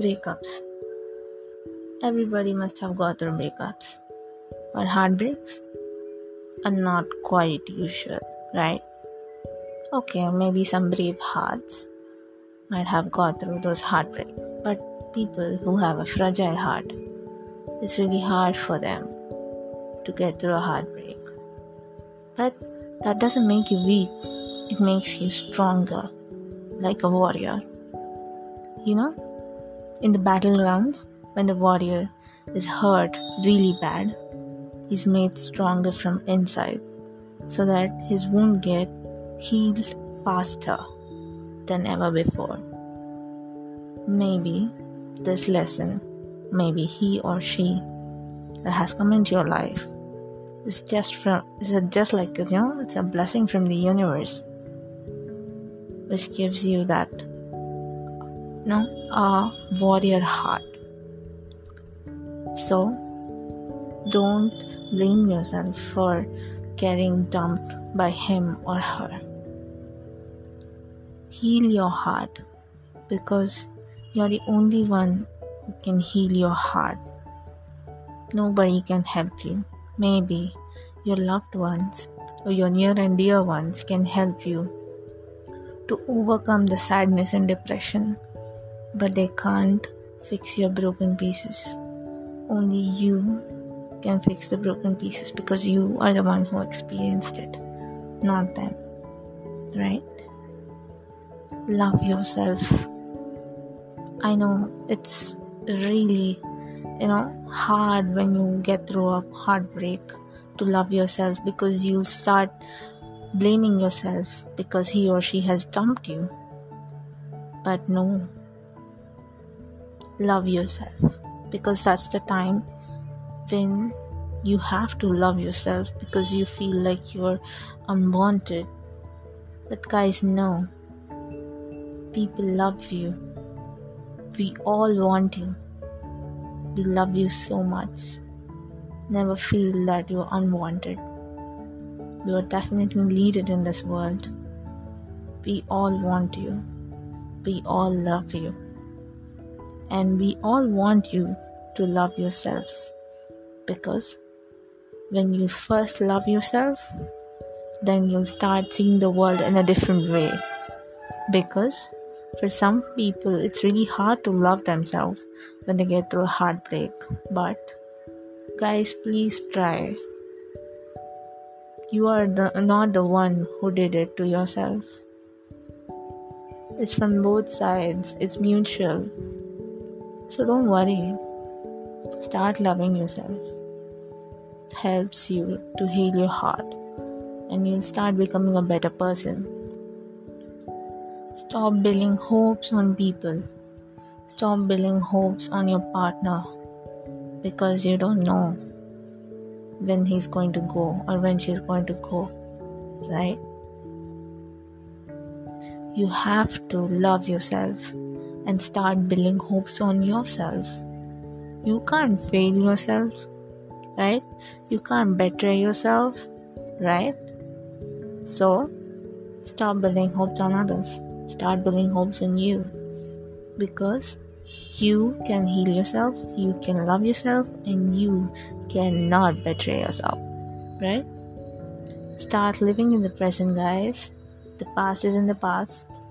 Breakups. Everybody must have gone through breakups. But heartbreaks are not quite usual, right? Okay, maybe some brave hearts might have gone through those heartbreaks, but people who have a fragile heart, it's really hard for them to get through a heartbreak. But that doesn't make you weak, it makes you stronger, like a warrior. You know, in the battlegrounds, when the warrior is hurt really bad, he's made stronger from inside so that his wound get healed faster than ever before. Maybe this lesson, maybe he or she that has come into your life is just from is just like you know it's a blessing from the universe which gives you that know a warrior heart. So don't blame yourself for getting dumped by him or her. Heal your heart because you're the only one who can heal your heart. Nobody can help you. Maybe your loved ones or your near and dear ones can help you to overcome the sadness and depression but they can't fix your broken pieces. Only you can fix the broken pieces because you are the one who experienced it, not them. Right? Love yourself. I know it's really, you know, hard when you get through a heartbreak to love yourself because you'll start blaming yourself because he or she has dumped you. But no, love yourself because that's the time when you have to love yourself because you feel like you're unwanted. But, guys, no. People love you. We all want you. We love you so much. Never feel that you're unwanted. You are definitely needed in this world. We all want you. We all love you. And we all want you to love yourself. Because when you first love yourself, then you'll start seeing the world in a different way. Because for some people, it's really hard to love themselves when they get through a heartbreak. But, guys, please try. You are the, not the one who did it to yourself. It's from both sides, it's mutual. So don't worry. Start loving yourself. It helps you to heal your heart and you'll start becoming a better person. Stop building hopes on people. Stop building hopes on your partner because you don't know when he's going to go or when she's going to go, right? You have to love yourself and start building hopes on yourself. You can't fail yourself, right? You can't betray yourself, right? So, stop building hopes on others. Start building hopes in you. Because you can heal yourself, you can love yourself, and you cannot betray yourself, right? Start living in the present, guys. The past is in the past.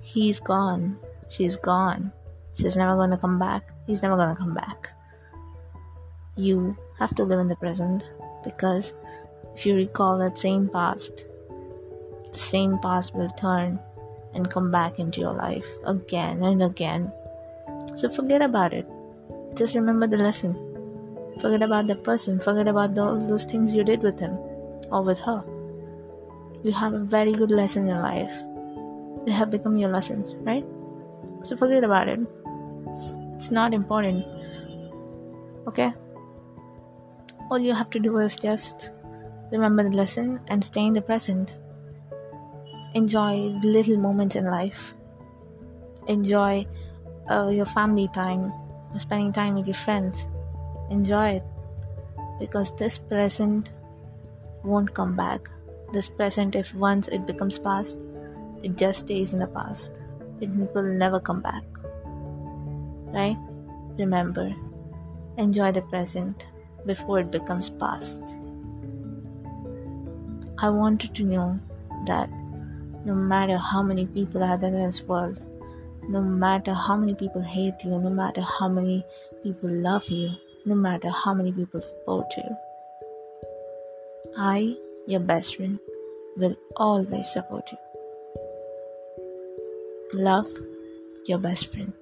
He's gone. She's gone. She's never going to come back. He's never going to come back. You have to live in the present because if you recall that same past, the same past will turn and come back into your life again and again. So forget about it. Just remember the lesson. Forget about the person. Forget about all those things you did with him or with her. You have a very good lesson in life. They have become your lessons, right? So forget about it. It's, not important. Okay? All you have to do is just remember the lesson and stay in the present. Enjoy the little moments in life. Enjoy uh, your family time, spending time with your friends. Enjoy it because this present won't come back. This present, if once it becomes past, it just stays in the past it will never come back. right? Remember, enjoy the present before it becomes past. I wanted to know that no matter how many people are there in this world, no matter how many people hate you, no matter how many people love you, no matter how many people support you, I, your best friend, will always support you. Love, your best friend.